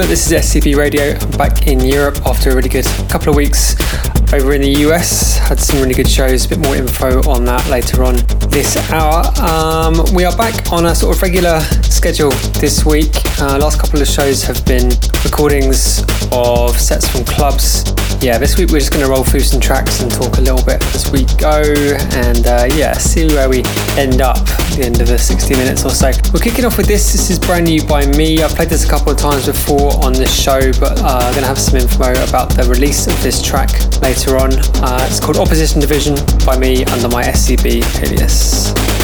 I'm this is SCB Radio. I'm back in Europe after a really good couple of weeks over in the US. Had some really good shows, a bit more info on that later on this hour. Um, we are back on a sort of regular schedule this week. Uh, last couple of shows have been recordings of sets from clubs. Yeah, this week we're just going to roll through some tracks and talk a little bit as we go and uh, yeah, see where we end up at the end of the 60 minutes or so. We're kicking off with this. This is brand new by me. I've played this a couple of times before on this show, but uh, I'm going to have some info about the release of this track later on. Uh, it's called Opposition Division by me under my SCB alias.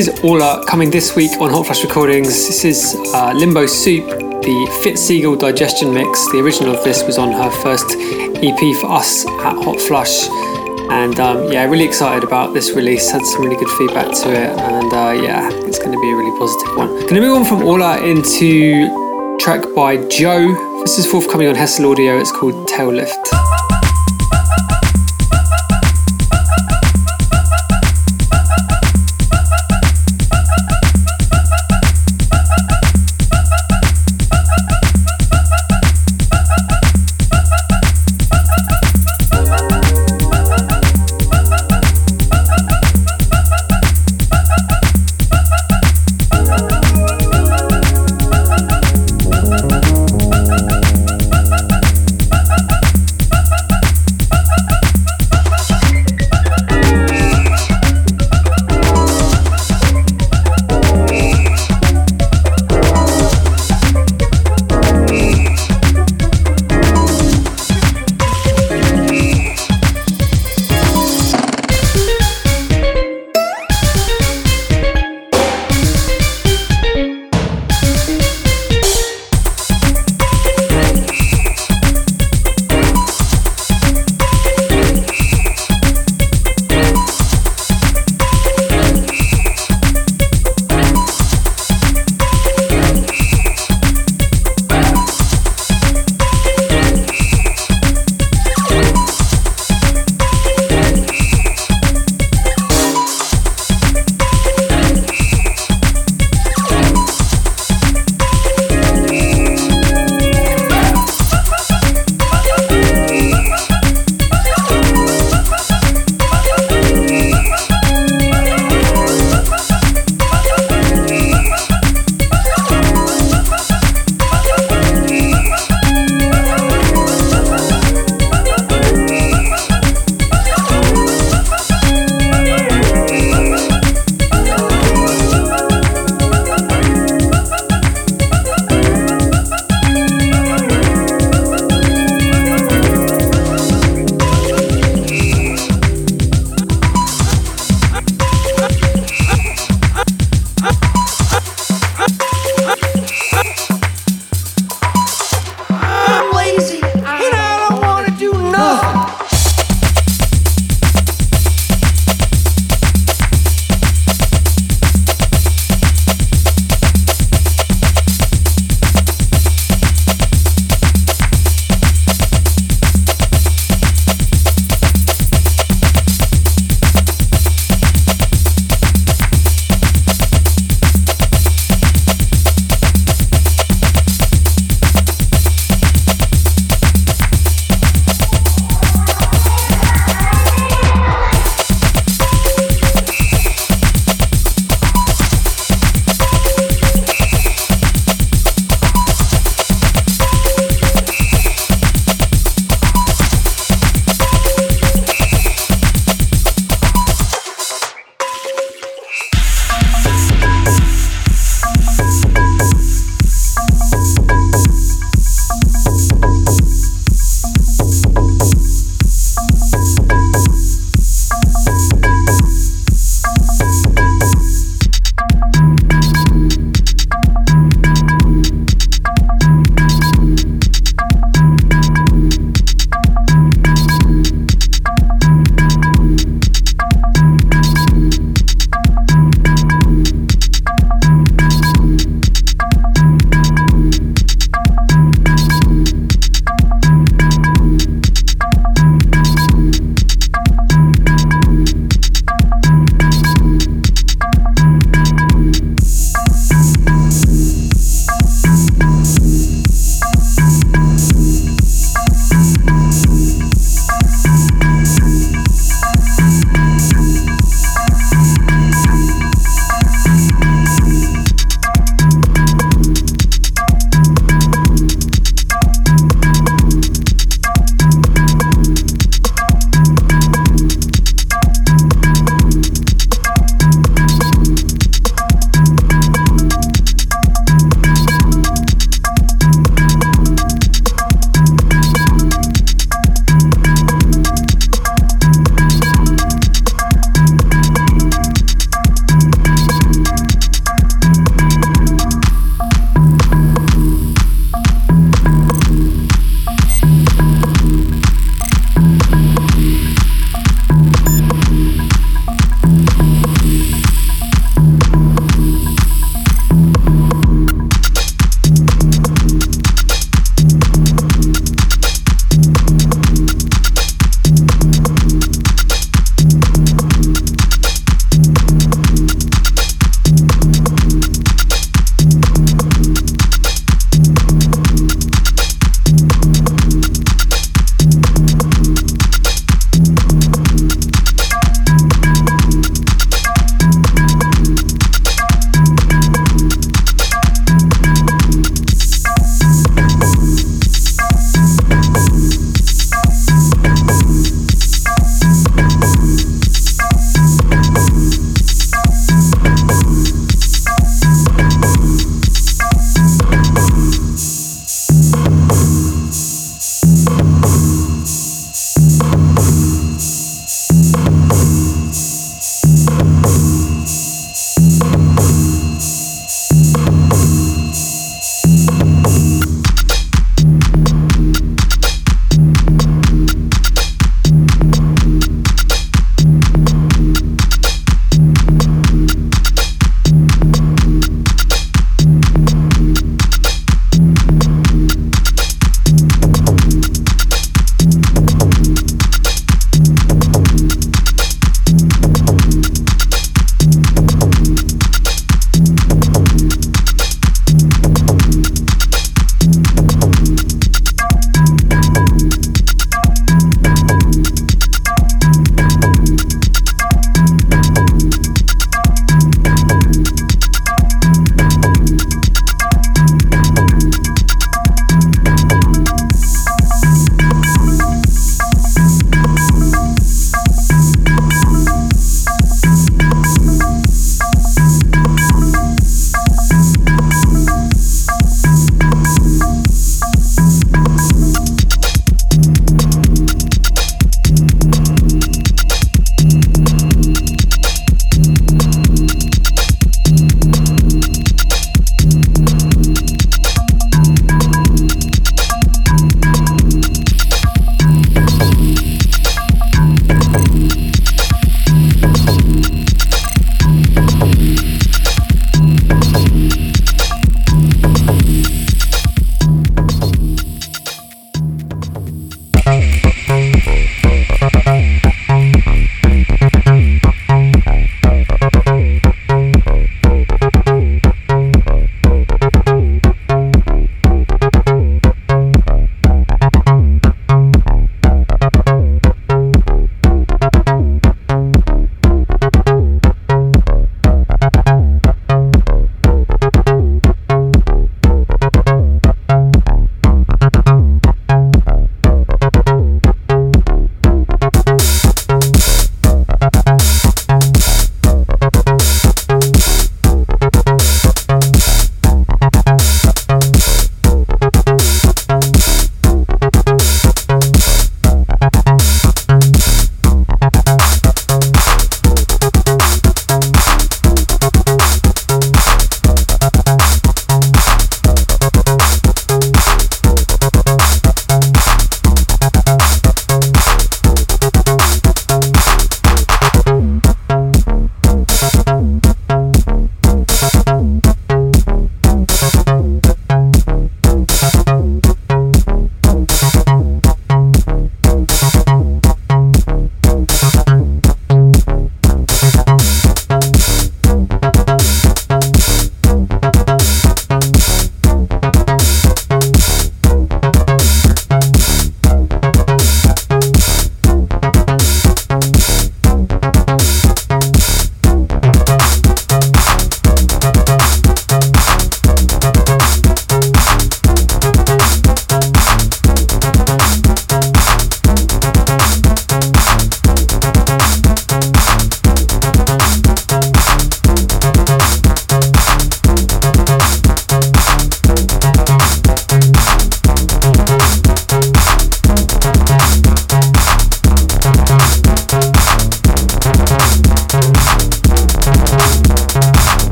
Is Orla coming this week on Hot Flush Recordings. This is uh, Limbo Soup, the Fit Digestion Mix. The original of this was on her first EP for us at Hot Flush. And um, yeah, really excited about this release. Had some really good feedback to it, and uh, yeah, it's going to be a really positive one. Going to move on from Orla into track by Joe. This is forthcoming on Hessel Audio. It's called Tail Lift.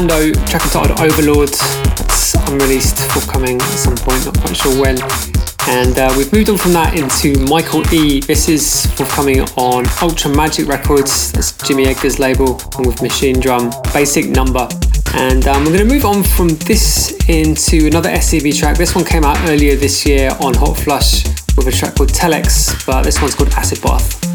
Track was Lando, track entitled Overlord. It's unreleased, forthcoming at some point, not quite sure when. And uh, we've moved on from that into Michael E. This is forthcoming on Ultramajic Records. That's Jimmy Edgar's label, along with Machinedrum. Basic number. And um, we're going to move on from this into another SCB track. This one came out earlier this year on Hot Flush with a track called Telex, but this one's called Acid Bath.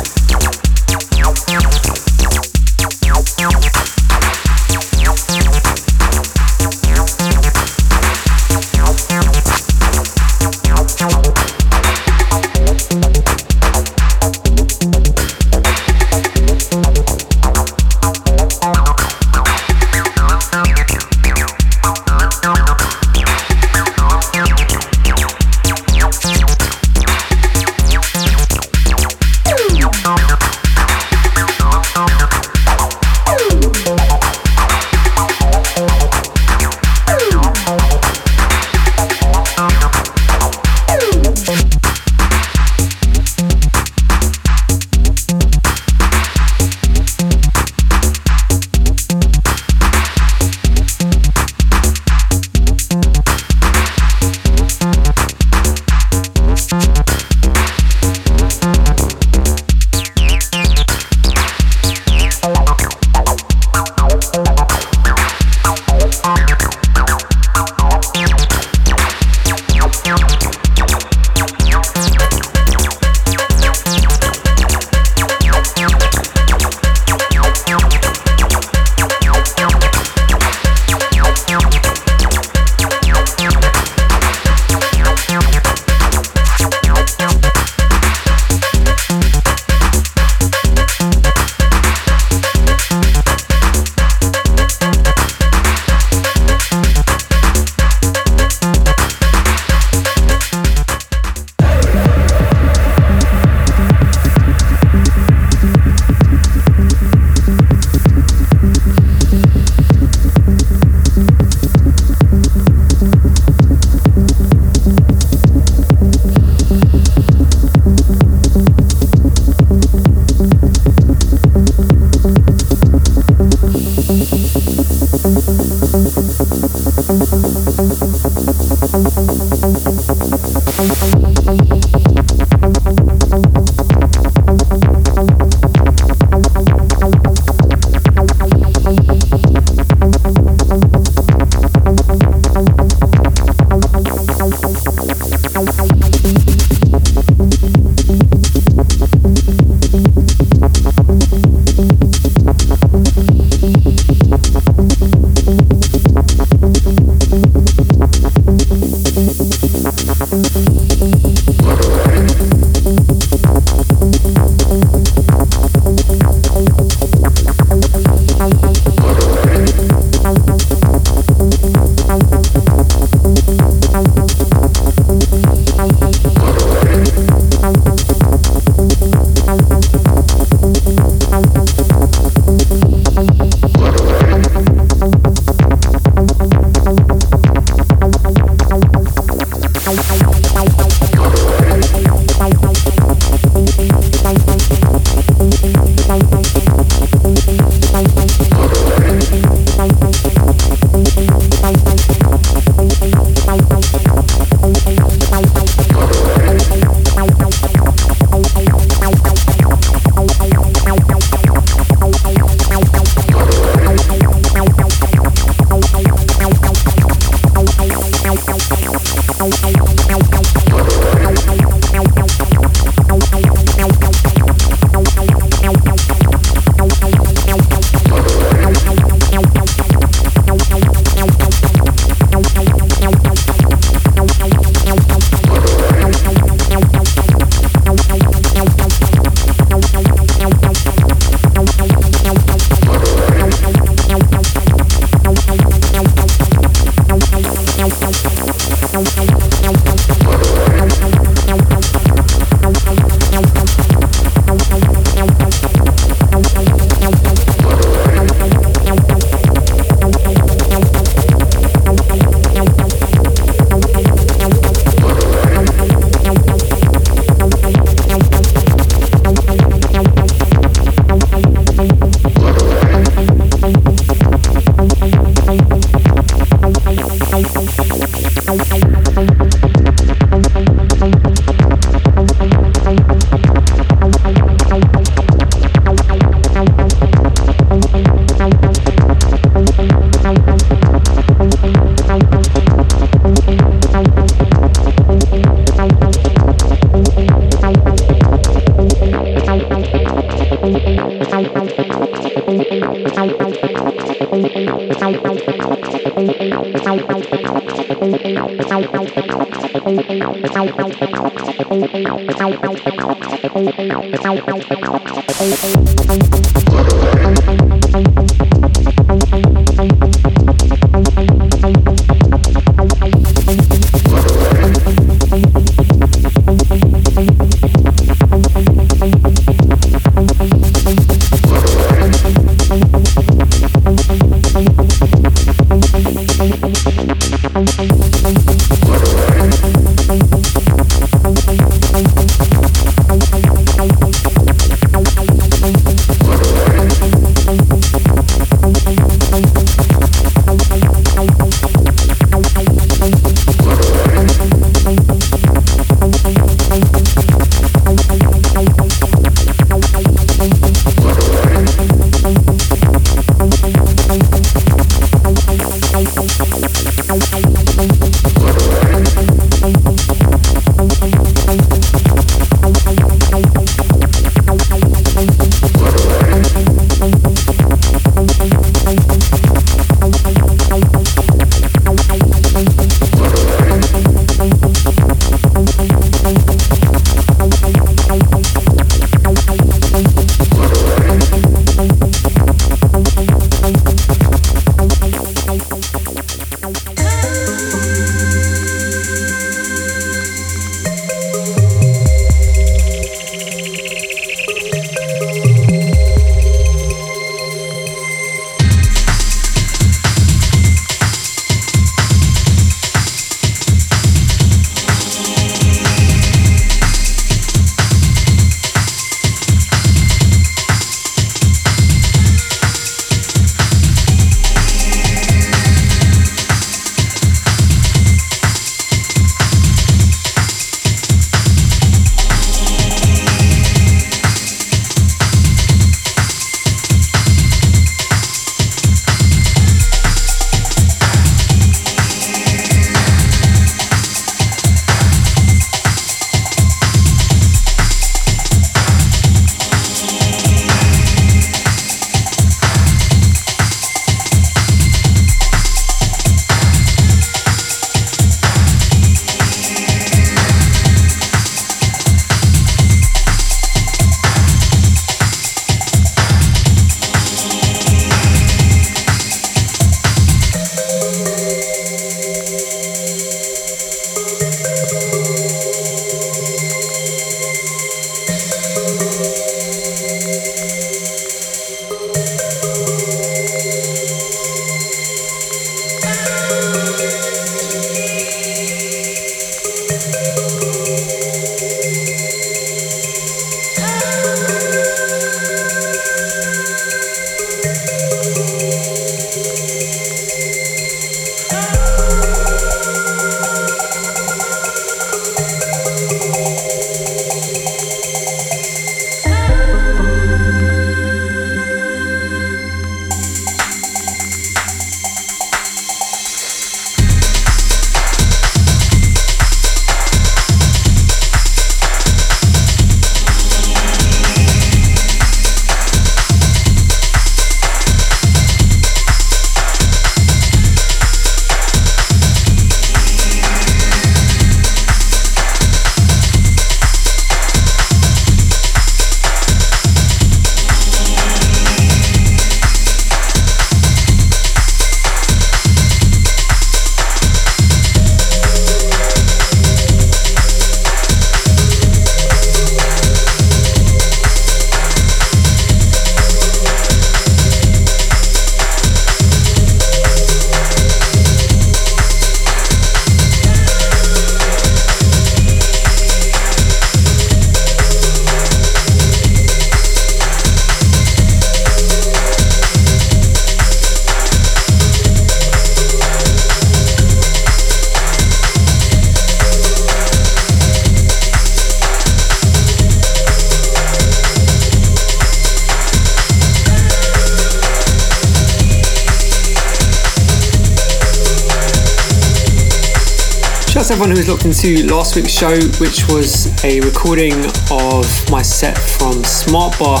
Shout out to everyone who was looked into last week's show, which was a recording of my set from Smart Bar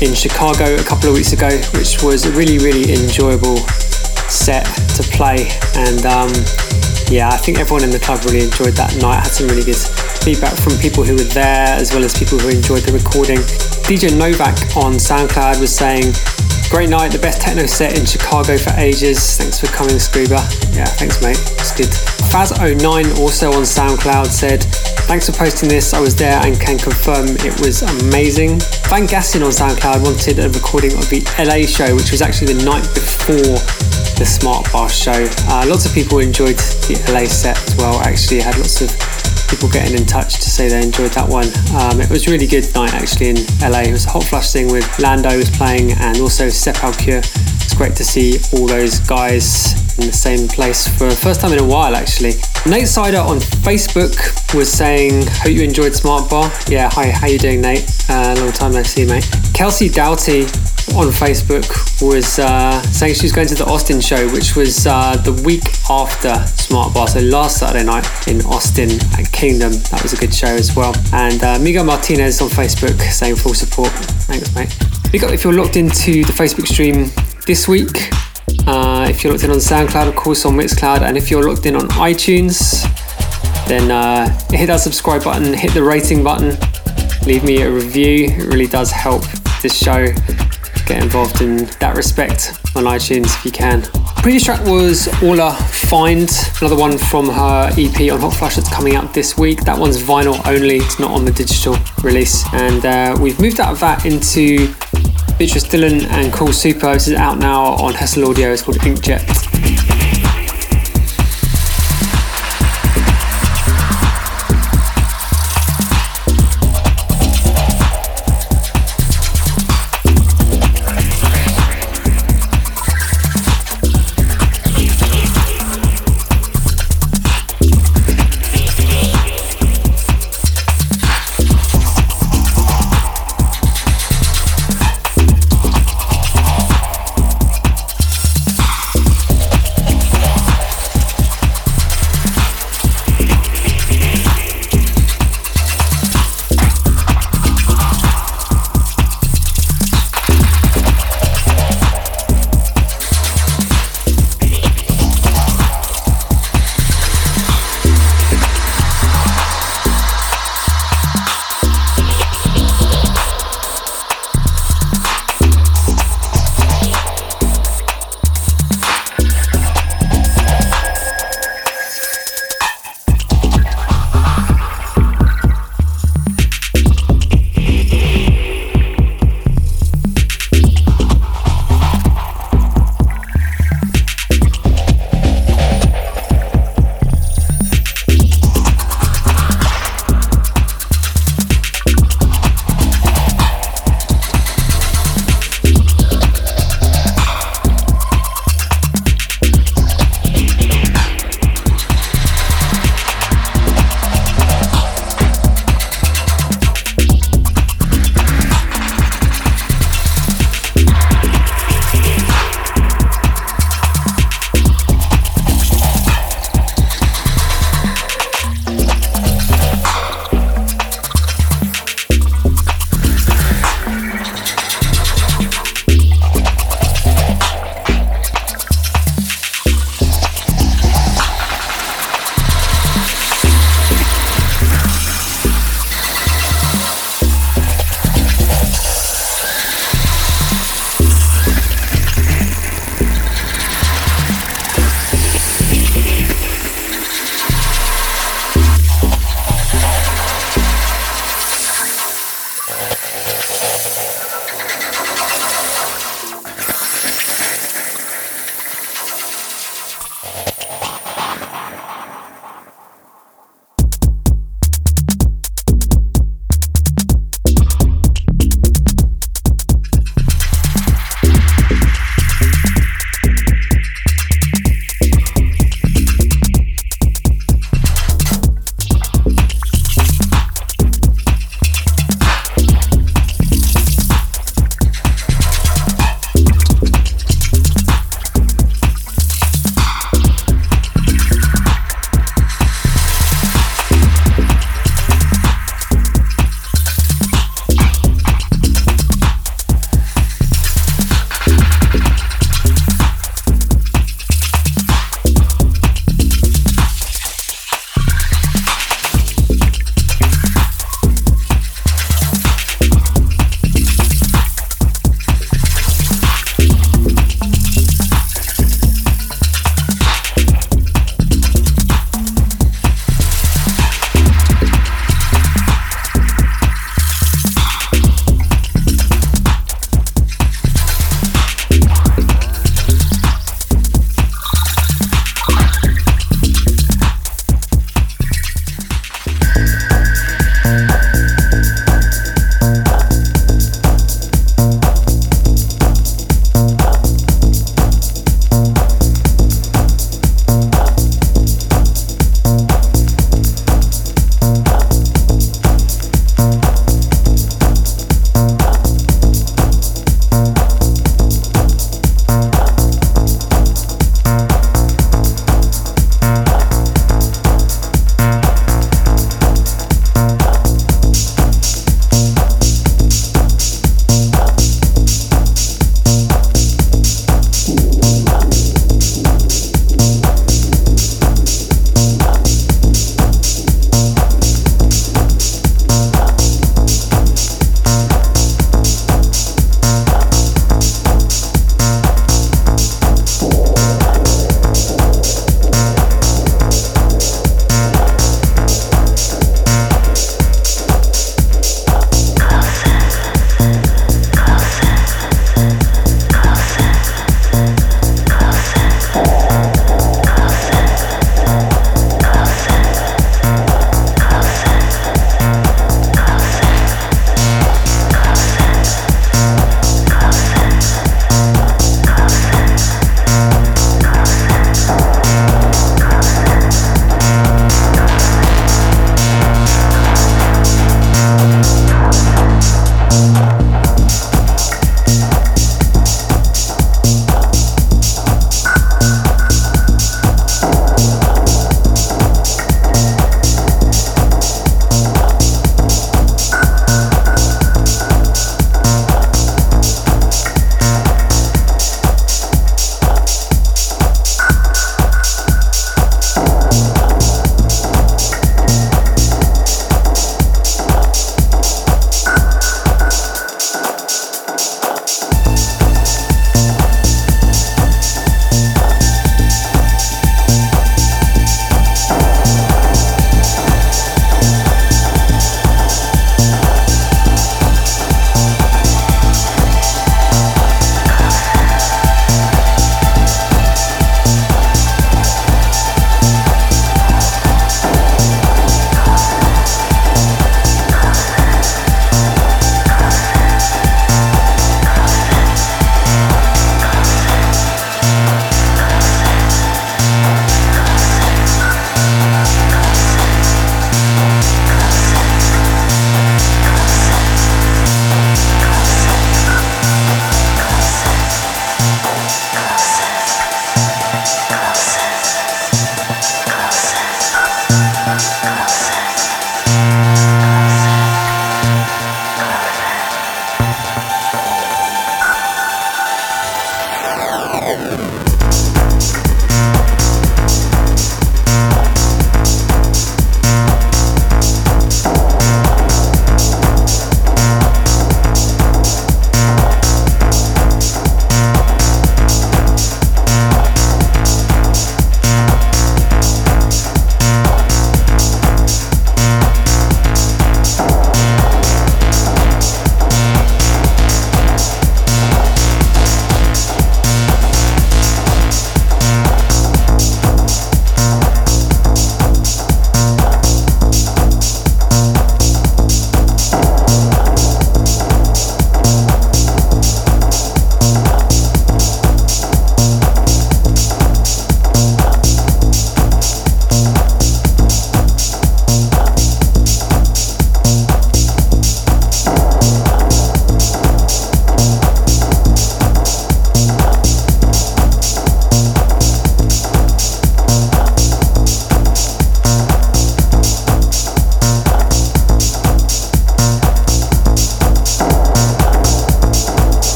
in Chicago a couple of weeks ago, which was a really, really enjoyable set to play. And um, yeah, I think everyone in the club really enjoyed that night. I had some really good feedback from people who were there as well as people who enjoyed the recording. DJ Novak on SoundCloud was saying, Great night, the best techno set in Chicago for ages. Thanks for coming, Scuba. Yeah, thanks, mate. It's good. Faz09 also on SoundCloud said, Thanks for posting this. I was there and can confirm it was amazing. Van Gassin on SoundCloud wanted a recording of the LA show, which was actually the night before the Smart Bar show. Uh, lots of people enjoyed the LA set as well. Actually, had lots of people getting in touch to say they enjoyed that one. Um, it was a really good night actually in LA. It was a hot flush thing with Lando was playing and also Sepalcure. It's great to see all those guys in the same place for the first time in a while actually. Nate Sider on Facebook was saying, hope you enjoyed Smart Bar. Yeah, hi, how you doing Nate? Uh, long time no see mate. Kelsey Doughty on Facebook was uh, saying she was going to the Austin show, which was uh, the week after Smart Bar, so last Saturday night in Austin at Kingdom. That was a good show as well. And uh, Miguel Martinez on Facebook saying full support. Thanks, mate. if you're locked into the Facebook stream this week. Uh, if you're locked in on SoundCloud, of course, on Mixcloud, and if you're locked in on iTunes, then uh, hit that subscribe button, hit the rating button, leave me a review. It really does help this show get involved in that respect on iTunes if you can. Previous track was Orla Find, another one from her EP on Hot Flush that's coming out this week. That one's vinyl only, it's not on the digital release. And uh, we've moved out of that into Beatrice Dillon and Call Super. This is out now on Hessle Audio, it's called Inkjet.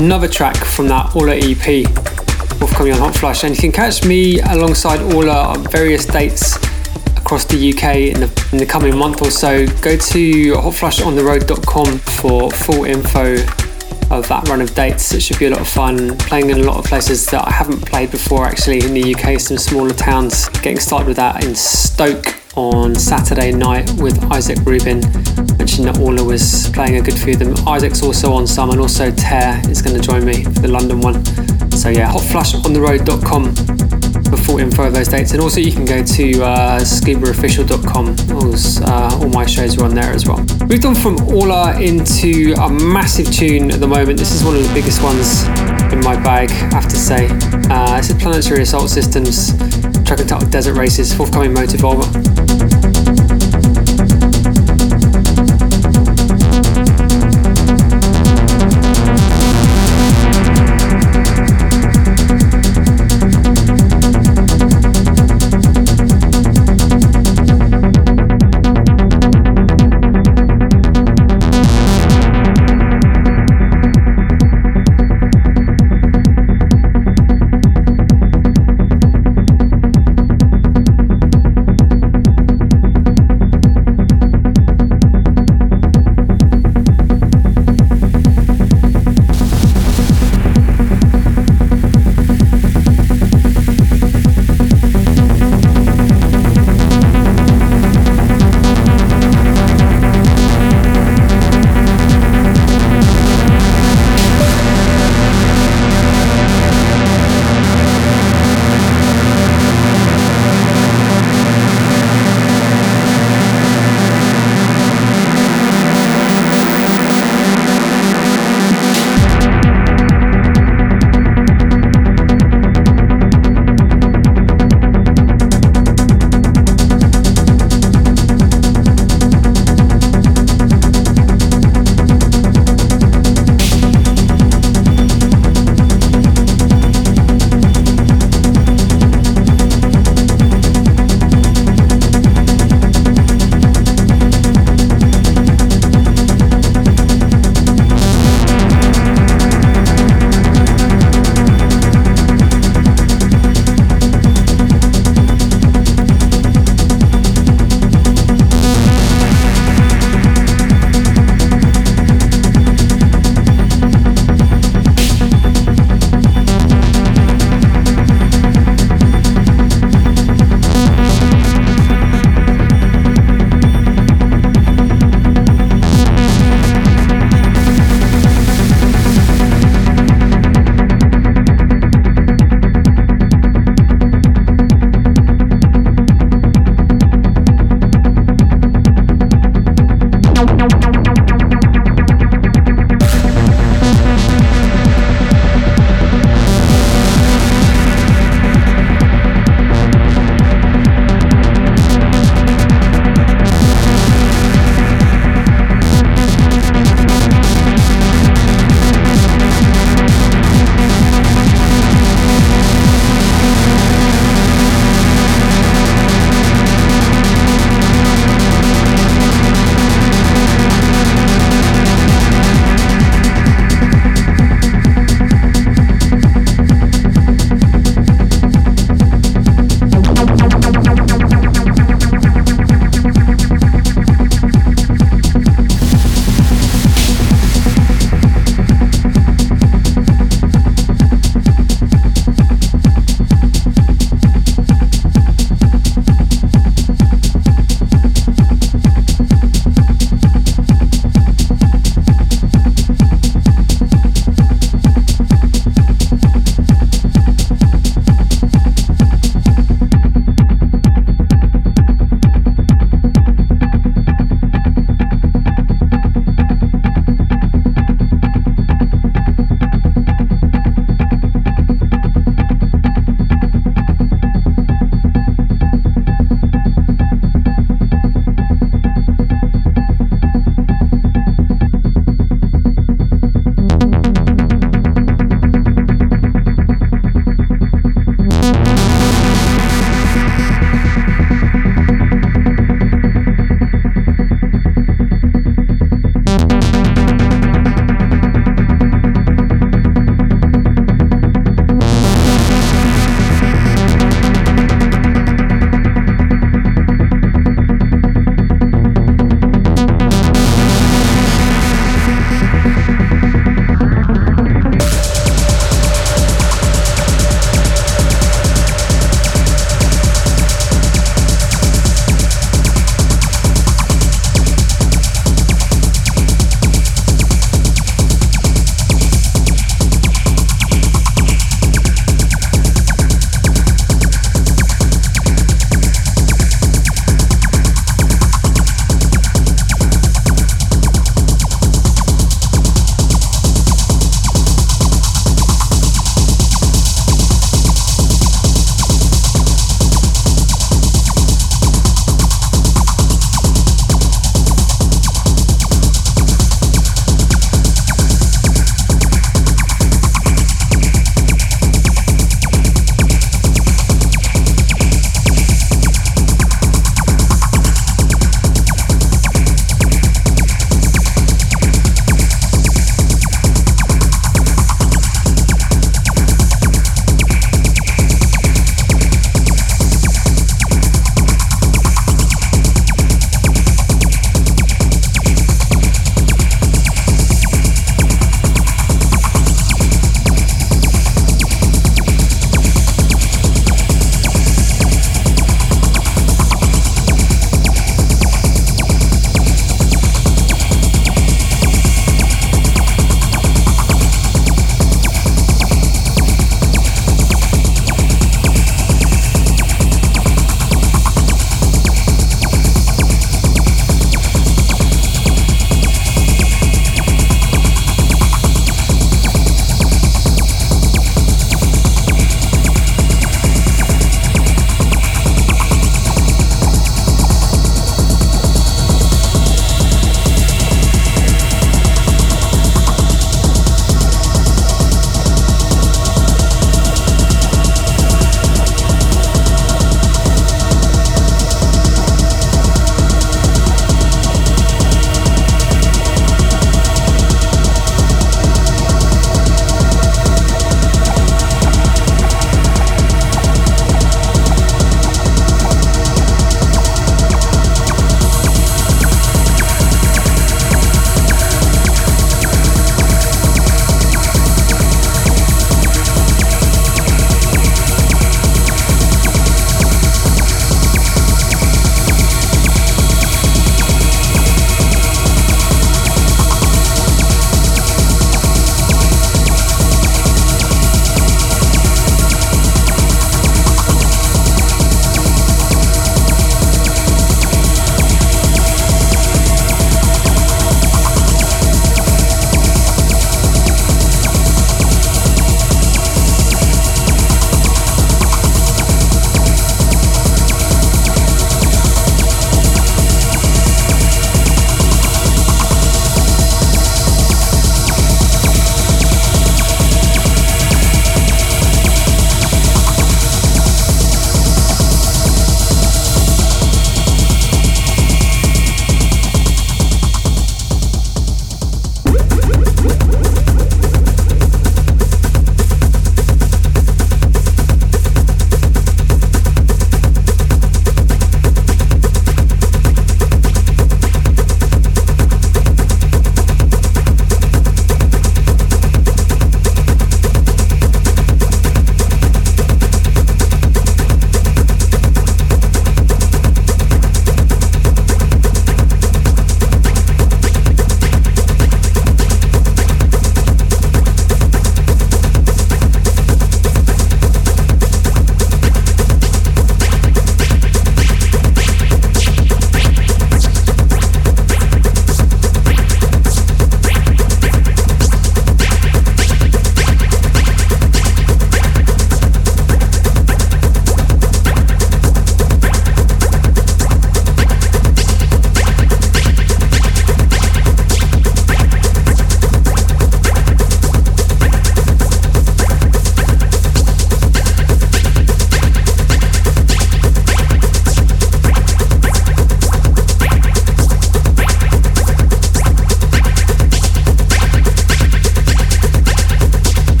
Another track from that Orla EP, forthcoming on Hot Flush, and you can catch me alongside Orla on various dates across the UK in the, in the coming month or so. Go to hotflushontheroad.com for full info of that run of dates. It should be a lot of fun. Playing in a lot of places that I haven't played before actually in the UK, some smaller towns. Getting started with that in Stoke on Saturday night with Isaac Rubin. Mentioned that Orla was playing a good few of them. Isaac's also on some, and also Tear is going to join me for the London one. So yeah, hotflushontheroad.com for full info of those dates. And also you can go to uh, scubaofficial.com. Uh, all my shows are on there as well. We've on from Orla into a massive tune at the moment. This is one of the biggest ones in my bag, I have to say. Uh, this is Planetary Assault Systems, track entitled Desert Races, forthcoming. Previous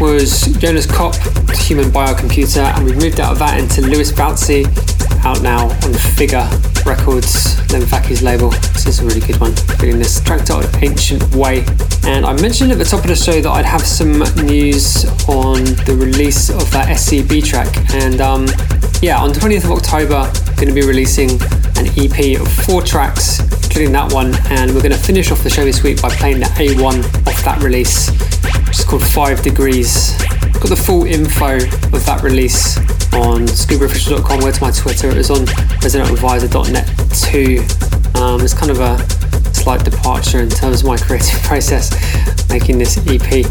was Jonas Kopp, Human Biocomputer, and we've moved out of that into Lewis Bouncy, out now on Figure Records, Len Faki's label. This is a really good one. Feeling this track titled Ancient Way. And I mentioned at the top of the show that I'd have some news on the release of that SCB track. And um, yeah, on 20th of October, going to be releasing an EP of four tracks, including that one. And we're going to finish off the show this week by playing the A1 off that release, is called Five Degrees. Got the full info of that release on scubaofficial.com, where to my Twitter. It was on residentadvisor.net too. Um, it's kind of a slight departure in terms of my creative process making this EP.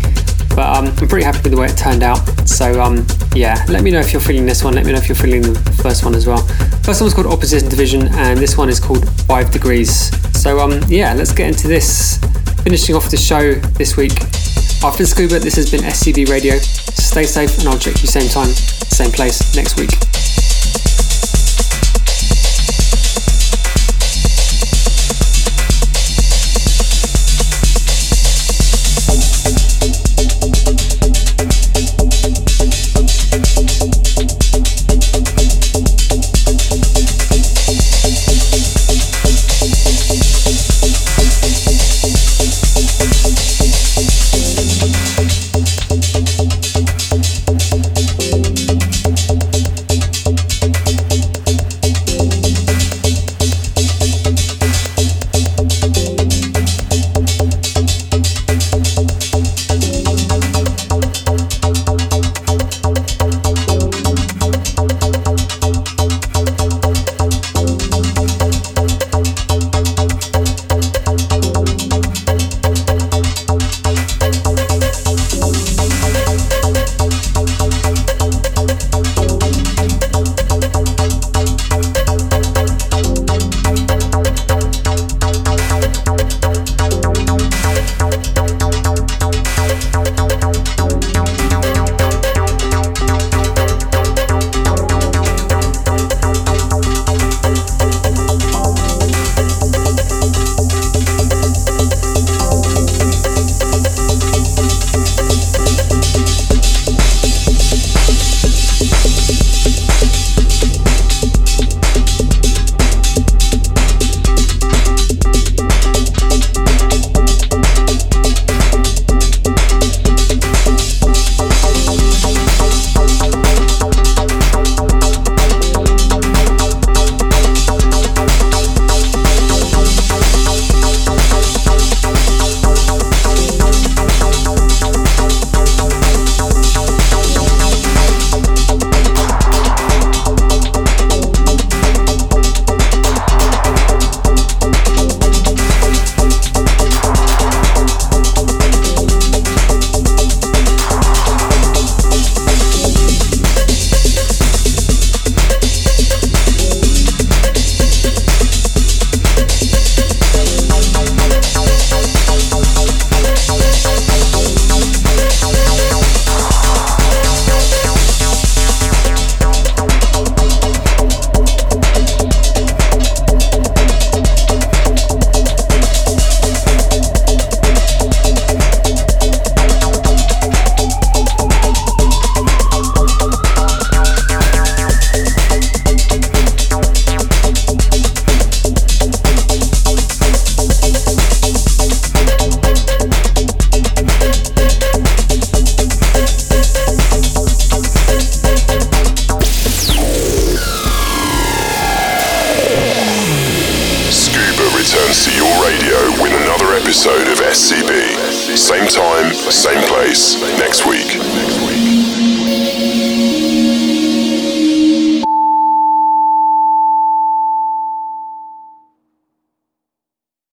But um, I'm pretty happy with the way it turned out. So um, yeah, let me know if you're feeling this one. Let me know if you're feeling the first one as well. First one's called Opposition Division, and this one is called Five Degrees. So um, yeah, let's get into this. Finishing off the show this week. After Scuba, this has been SCB Radio. Stay safe, and I'll check you. Same time, same place, next week.